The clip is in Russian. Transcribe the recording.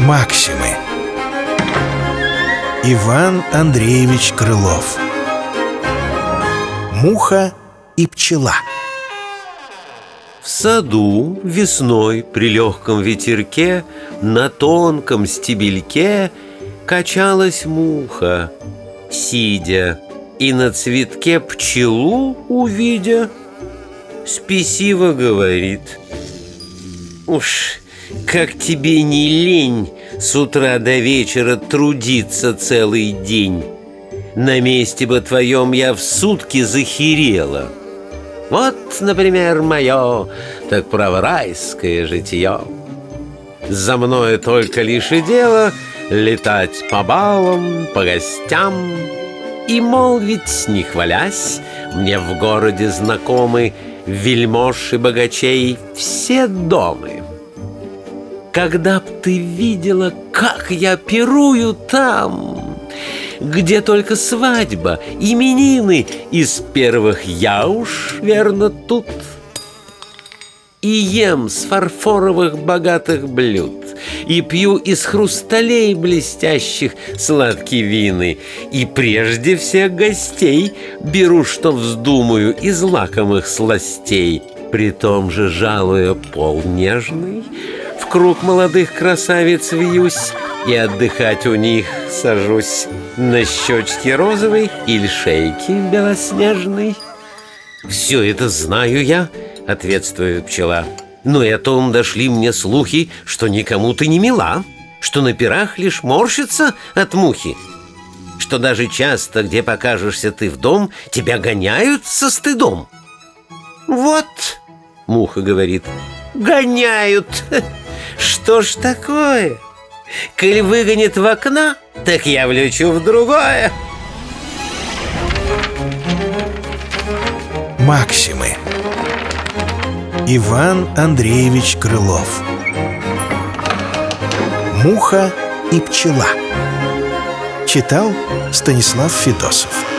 Максимы. Иван Андреевич Крылов. Муха и пчела. В саду весной при легком ветерке На тонком стебельке Качалась муха, сидя И на цветке пчелу увидя Спесиво говорит Уж как тебе не лень С утра до вечера трудиться целый день? На месте бы твоем я в сутки захерела. Вот, например, мое Так право райское житье. За мною только лишь и дело Летать по балам, по гостям И молвить, не хвалясь Мне в городе знакомы Вельмож и богачей все домы когда б ты видела, как я пирую там, Где только свадьба, именины, Из первых я уж, верно, тут. И ем с фарфоровых богатых блюд, И пью из хрусталей блестящих сладкие вины, И прежде всех гостей Беру, что вздумаю, из лакомых сластей, При том же жалуя пол нежный, в круг молодых красавиц вьюсь И отдыхать у них сажусь На щечке розовой или шейке белоснежной. «Все это знаю я», — ответствует пчела «Но и о том дошли мне слухи, что никому ты не мила Что на пирах лишь морщится от мухи Что даже часто, где покажешься ты в дом Тебя гоняют со стыдом «Вот», — муха говорит, — «гоняют!» Что ж такое? Коль выгонит в окно, так я влечу в другое. Максимы Иван Андреевич Крылов. Муха и пчела Читал Станислав Федосов